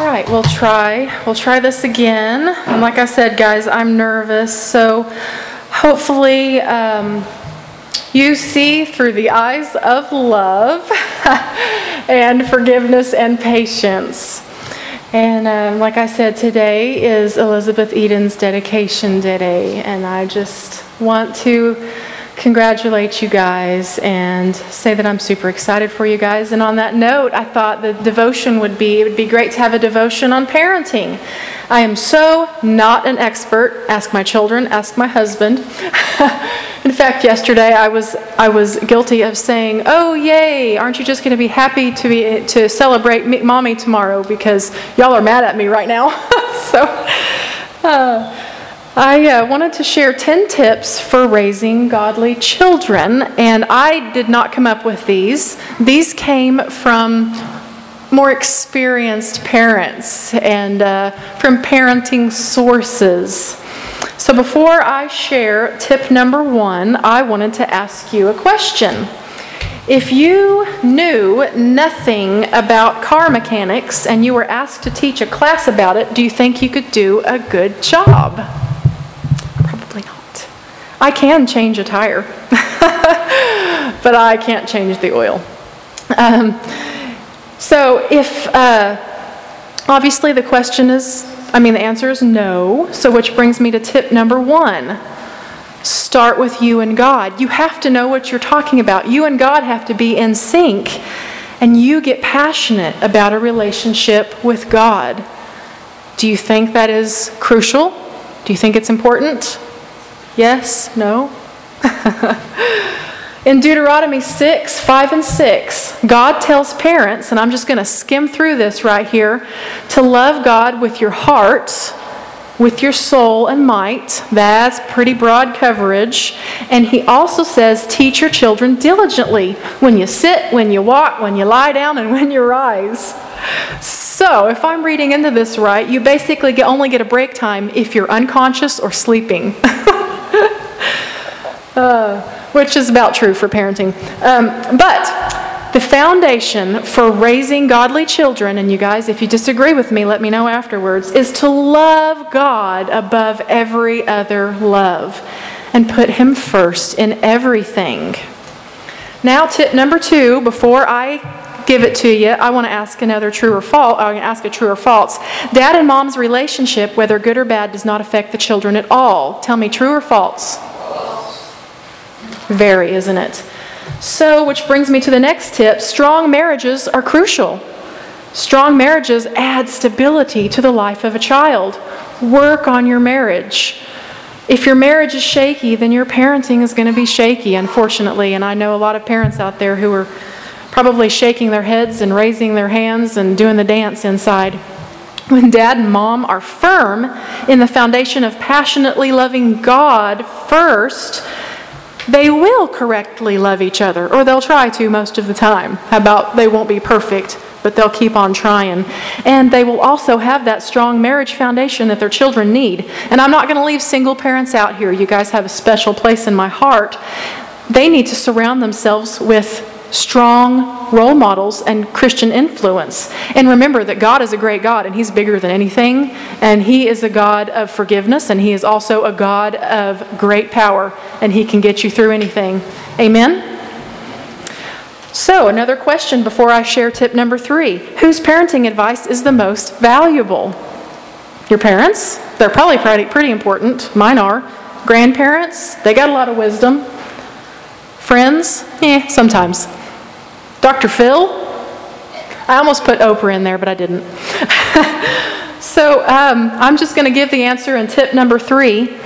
All right, we'll try. We'll try this again. And like I said, guys, I'm nervous, so hopefully um, you see through the eyes of love and forgiveness and patience. And um, like I said, today is Elizabeth Eden's dedication day, and I just want to congratulate you guys and say that I'm super excited for you guys. And on that note, I thought the devotion would be it would be great to have a devotion on parenting. I am so not an expert. Ask my children, ask my husband. In fact, yesterday I was I was guilty of saying, "Oh, yay! Aren't you just going to be happy to be to celebrate me, mommy tomorrow because y'all are mad at me right now?" so. Uh, I uh, wanted to share 10 tips for raising godly children, and I did not come up with these. These came from more experienced parents and uh, from parenting sources. So before I share tip number one, I wanted to ask you a question. If you knew nothing about car mechanics and you were asked to teach a class about it, do you think you could do a good job? I can change a tire, but I can't change the oil. Um, so, if uh, obviously the question is, I mean, the answer is no. So, which brings me to tip number one start with you and God. You have to know what you're talking about. You and God have to be in sync, and you get passionate about a relationship with God. Do you think that is crucial? Do you think it's important? Yes? No? In Deuteronomy 6, 5 and 6, God tells parents, and I'm just going to skim through this right here, to love God with your heart, with your soul and might. That's pretty broad coverage. And he also says, teach your children diligently when you sit, when you walk, when you lie down, and when you rise. So, if I'm reading into this right, you basically only get a break time if you're unconscious or sleeping. uh, which is about true for parenting. Um, but the foundation for raising godly children, and you guys, if you disagree with me, let me know afterwards, is to love God above every other love and put Him first in everything. Now, tip number two, before I give it to you, I want to ask another true or false. I want to ask a true or false. Dad and mom's relationship, whether good or bad, does not affect the children at all. Tell me true or false? Very, isn't it? So, which brings me to the next tip strong marriages are crucial. Strong marriages add stability to the life of a child. Work on your marriage. If your marriage is shaky, then your parenting is going to be shaky, unfortunately. And I know a lot of parents out there who are probably shaking their heads and raising their hands and doing the dance inside. When dad and mom are firm in the foundation of passionately loving God first, they will correctly love each other, or they'll try to most of the time. How about they won't be perfect, but they'll keep on trying. And they will also have that strong marriage foundation that their children need. And I'm not going to leave single parents out here. You guys have a special place in my heart. They need to surround themselves with strong role models and Christian influence. And remember that God is a great God and He's bigger than anything. And He is a God of forgiveness and He is also a God of great power and He can get you through anything. Amen? So, another question before I share tip number three Whose parenting advice is the most valuable? Your parents? They're probably pretty, pretty important. Mine are. Grandparents? They got a lot of wisdom. Friends? Eh, sometimes. Dr. Phil? I almost put Oprah in there, but I didn't. so um, I'm just going to give the answer in tip number three.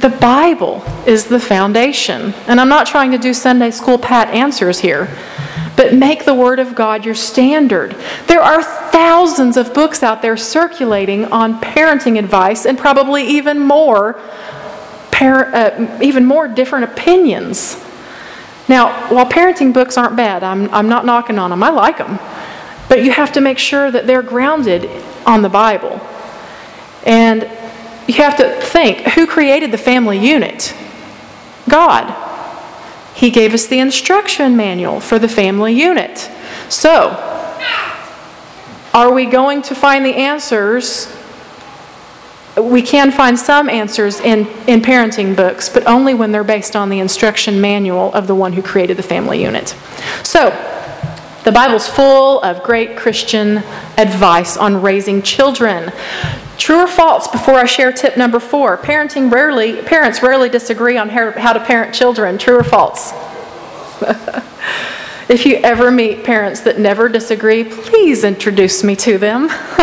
The Bible is the foundation. And I'm not trying to do Sunday school pat answers here, but make the Word of God your standard. There are thousands of books out there circulating on parenting advice and probably even more, uh, even more different opinions now, while parenting books aren't bad, I'm, I'm not knocking on them, I like them. But you have to make sure that they're grounded on the Bible. And you have to think who created the family unit? God. He gave us the instruction manual for the family unit. So, Are we going to find the answers? We can find some answers in, in parenting books, but only when they're based on the instruction manual of the one who created the family unit. So, the Bible's full of great Christian advice on raising children. True or false before I share tip number four? Parenting rarely, parents rarely disagree on how to parent children. True or false? If you ever meet parents that never disagree, please introduce me to them.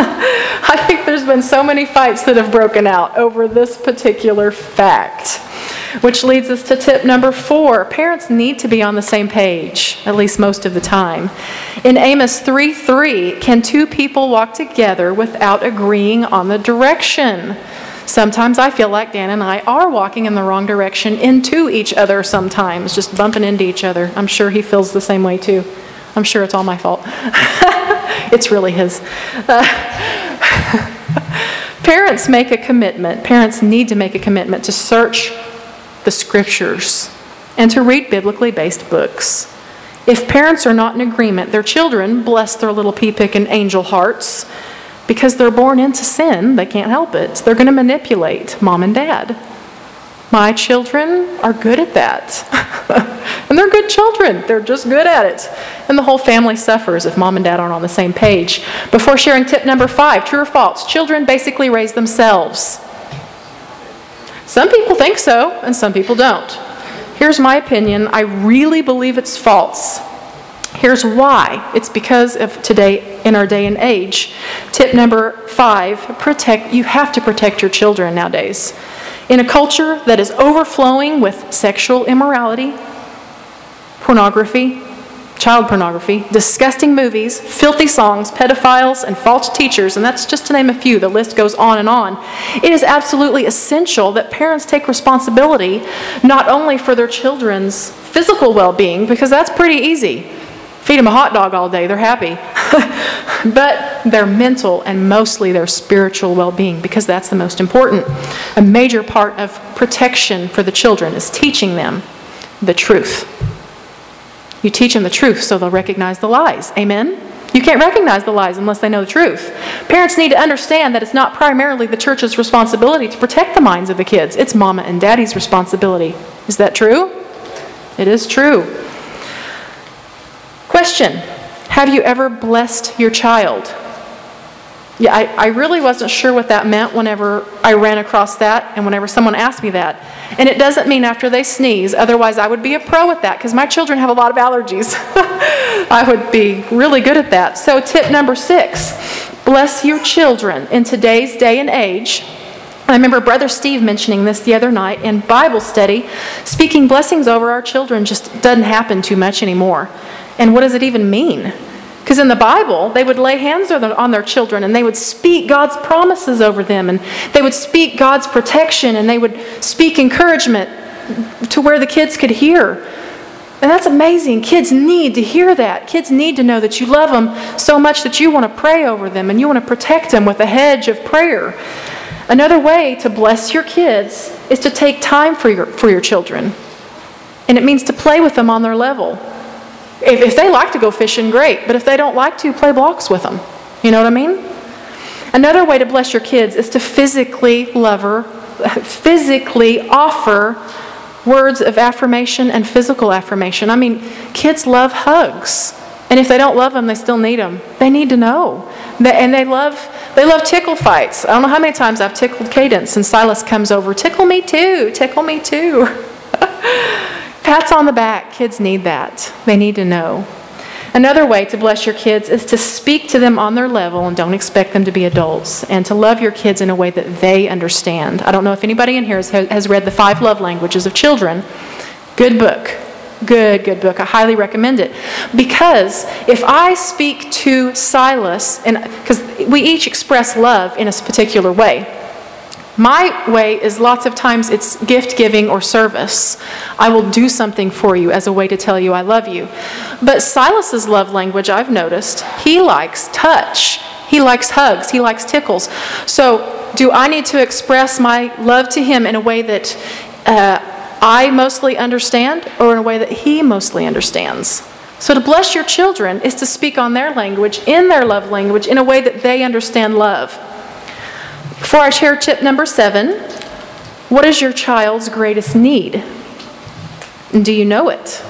There's been so many fights that have broken out over this particular fact. Which leads us to tip number four parents need to be on the same page, at least most of the time. In Amos 3 3, can two people walk together without agreeing on the direction? Sometimes I feel like Dan and I are walking in the wrong direction into each other sometimes, just bumping into each other. I'm sure he feels the same way too. I'm sure it's all my fault. it's really his. Uh, parents make a commitment, parents need to make a commitment to search the scriptures and to read biblically based books. If parents are not in agreement, their children, bless their little pea picking angel hearts, because they're born into sin, they can't help it. They're going to manipulate mom and dad. My children are good at that. and they're good children. They're just good at it. And the whole family suffers if mom and dad aren't on the same page. Before sharing tip number five true or false, children basically raise themselves. Some people think so, and some people don't. Here's my opinion I really believe it's false. Here's why. It's because of today in our day and age. Tip number 5, protect you have to protect your children nowadays. In a culture that is overflowing with sexual immorality, pornography, child pornography, disgusting movies, filthy songs, pedophiles, and false teachers, and that's just to name a few. The list goes on and on. It is absolutely essential that parents take responsibility not only for their children's physical well being, because that's pretty easy feed them a hot dog all day, they're happy. but their mental and mostly their spiritual well being, because that's the most important. A major part of protection for the children is teaching them the truth. You teach them the truth so they'll recognize the lies. Amen? You can't recognize the lies unless they know the truth. Parents need to understand that it's not primarily the church's responsibility to protect the minds of the kids, it's mama and daddy's responsibility. Is that true? It is true. Question Have you ever blessed your child? Yeah, I, I really wasn't sure what that meant whenever I ran across that and whenever someone asked me that. And it doesn't mean after they sneeze, otherwise, I would be a pro at that because my children have a lot of allergies. I would be really good at that. So, tip number six bless your children in today's day and age. I remember Brother Steve mentioning this the other night in Bible study. Speaking blessings over our children just doesn't happen too much anymore. And what does it even mean? Because in the Bible, they would lay hands on their children and they would speak God's promises over them and they would speak God's protection and they would speak encouragement to where the kids could hear. And that's amazing. Kids need to hear that. Kids need to know that you love them so much that you want to pray over them and you want to protect them with a hedge of prayer. Another way to bless your kids is to take time for your, for your children. And it means to play with them on their level. If, if they like to go fishing, great. But if they don't like to, play blocks with them. You know what I mean? Another way to bless your kids is to physically love her, physically offer words of affirmation and physical affirmation. I mean, kids love hugs. And if they don't love them, they still need them. They need to know. And they love they love tickle fights. I don't know how many times I've tickled Cadence and Silas comes over, tickle me too, tickle me too. Pats on the back, kids need that. They need to know. Another way to bless your kids is to speak to them on their level and don't expect them to be adults, and to love your kids in a way that they understand. I don't know if anybody in here has, has read The Five Love Languages of Children. Good book. Good, good book. I highly recommend it. Because if I speak to Silas, and because we each express love in a particular way, my way is lots of times it's gift giving or service. I will do something for you as a way to tell you I love you. But Silas's love language, I've noticed, he likes touch. He likes hugs. He likes tickles. So, do I need to express my love to him in a way that uh, I mostly understand or in a way that he mostly understands? So, to bless your children is to speak on their language, in their love language, in a way that they understand love. Before our share tip number seven, what is your child's greatest need? And do you know it?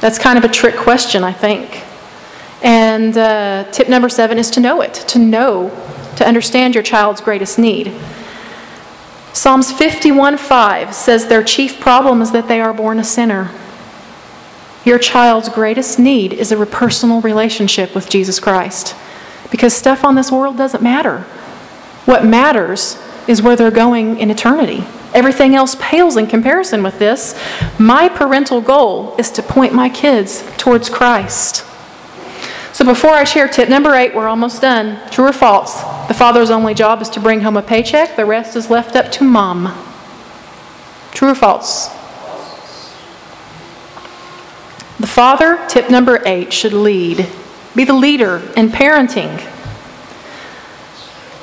That's kind of a trick question, I think. And uh, tip number seven is to know it, to know, to understand your child's greatest need. Psalms 51:5 says their chief problem is that they are born a sinner. Your child's greatest need is a personal relationship with Jesus Christ. Because stuff on this world doesn't matter. What matters is where they're going in eternity. Everything else pales in comparison with this. My parental goal is to point my kids towards Christ. So before I share tip number eight, we're almost done. True or false? The father's only job is to bring home a paycheck, the rest is left up to mom. True or false? The father, tip number eight, should lead, be the leader in parenting.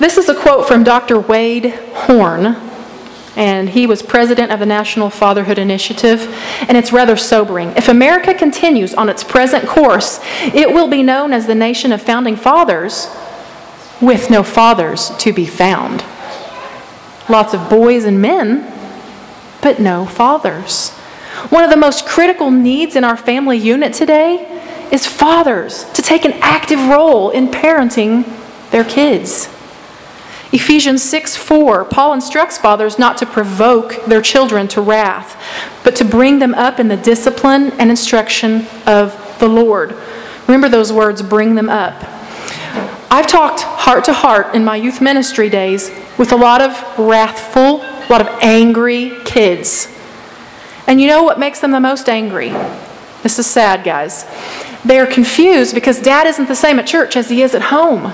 This is a quote from Dr. Wade Horn, and he was president of the National Fatherhood Initiative, and it's rather sobering. If America continues on its present course, it will be known as the nation of founding fathers with no fathers to be found. Lots of boys and men, but no fathers. One of the most critical needs in our family unit today is fathers to take an active role in parenting their kids. Ephesians 6 4, Paul instructs fathers not to provoke their children to wrath, but to bring them up in the discipline and instruction of the Lord. Remember those words, bring them up. I've talked heart to heart in my youth ministry days with a lot of wrathful, a lot of angry kids. And you know what makes them the most angry? This is sad, guys. They are confused because dad isn't the same at church as he is at home.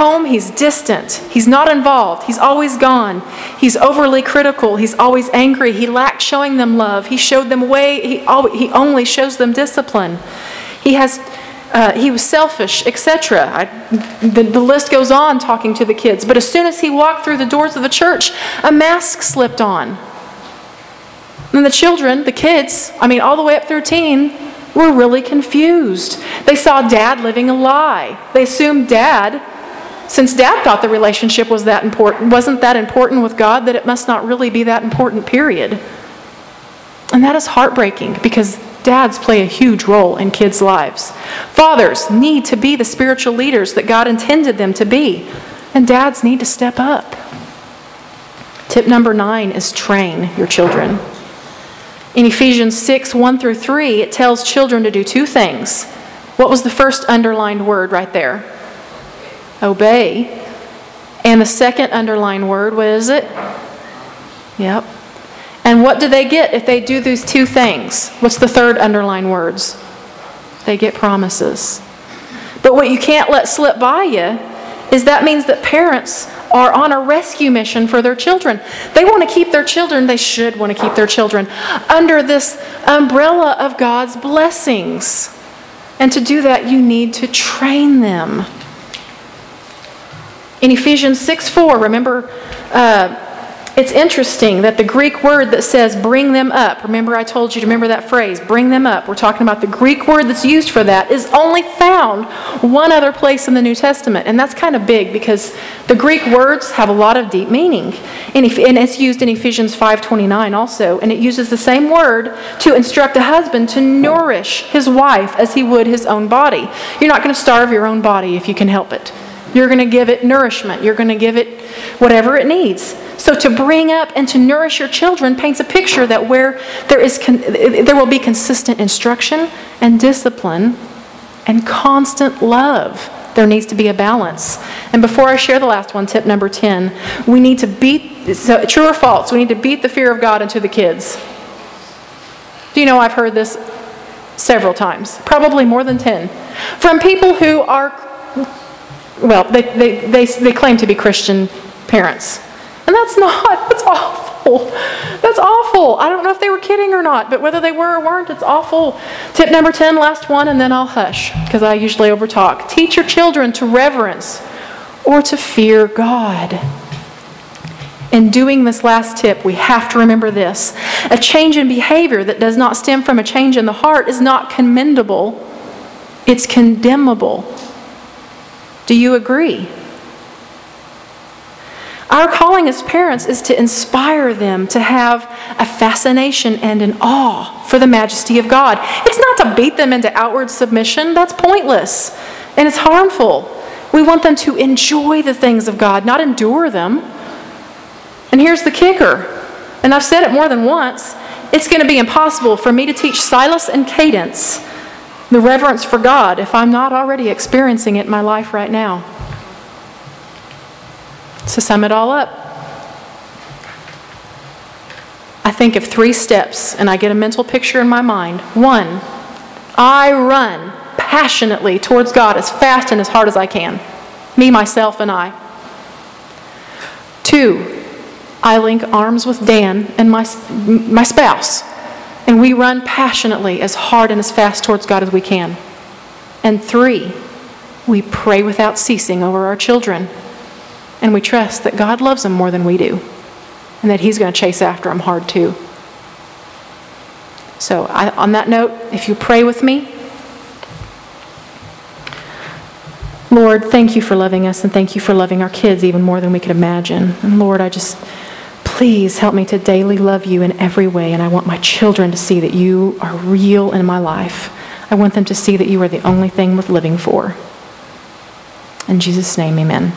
Home, he's distant. He's not involved. He's always gone. He's overly critical. He's always angry. He lacked showing them love. He showed them way, he, he only shows them discipline. He has uh, he was selfish, etc. The, the list goes on talking to the kids. But as soon as he walked through the doors of the church, a mask slipped on. And the children, the kids, I mean, all the way up through teen, were really confused. They saw dad living a lie. They assumed dad, since dad thought the relationship was that important, wasn't that important with God, that it must not really be that important, period. And that is heartbreaking because dads play a huge role in kids' lives. Fathers need to be the spiritual leaders that God intended them to be, and dads need to step up. Tip number nine is train your children. In Ephesians 6 1 through 3, it tells children to do two things. What was the first underlined word right there? Obey. And the second underlined word, what is it? Yep. And what do they get if they do these two things? What's the third underlined words? They get promises. But what you can't let slip by you is that means that parents are on a rescue mission for their children. They want to keep their children, they should want to keep their children under this umbrella of God's blessings. And to do that, you need to train them. In Ephesians 6 4, remember, uh, it's interesting that the Greek word that says bring them up, remember I told you to remember that phrase, bring them up. We're talking about the Greek word that's used for that is only found one other place in the New Testament. And that's kind of big because the Greek words have a lot of deep meaning. And it's used in Ephesians 5:29 also, and it uses the same word to instruct a husband to nourish his wife as he would his own body. You're not going to starve your own body if you can help it. You're going to give it nourishment. You're going to give it whatever it needs. So to bring up and to nourish your children paints a picture that where there is con- there will be consistent instruction and discipline and constant love. There needs to be a balance. And before I share the last one, tip number 10, we need to beat so, true or false, we need to beat the fear of God into the kids. Do you know I've heard this several times, probably more than 10, from people who are well, they, they, they, they claim to be Christian parents. And that's not, that's awful. That's awful. I don't know if they were kidding or not, but whether they were or weren't, it's awful. Tip number 10, last one, and then I'll hush because I usually overtalk. Teach your children to reverence or to fear God. In doing this last tip, we have to remember this. A change in behavior that does not stem from a change in the heart is not commendable, it's condemnable. Do you agree? Our calling as parents is to inspire them to have a fascination and an awe for the majesty of God. It's not to beat them into outward submission, that's pointless and it's harmful. We want them to enjoy the things of God, not endure them. And here's the kicker, and I've said it more than once it's going to be impossible for me to teach Silas and Cadence the reverence for God if I'm not already experiencing it in my life right now. To sum it all up, I think of three steps and I get a mental picture in my mind. One, I run passionately towards God as fast and as hard as I can. Me, myself, and I. Two, I link arms with Dan and my, my spouse, and we run passionately as hard and as fast towards God as we can. And three, we pray without ceasing over our children and we trust that God loves them more than we do and that He's going to chase after them hard too. So, I, on that note, if you pray with me, Lord, thank you for loving us and thank you for loving our kids even more than we could imagine. And Lord, I just, please help me to daily love you in every way. And I want my children to see that you are real in my life. I want them to see that you are the only thing worth living for. In Jesus' name, amen.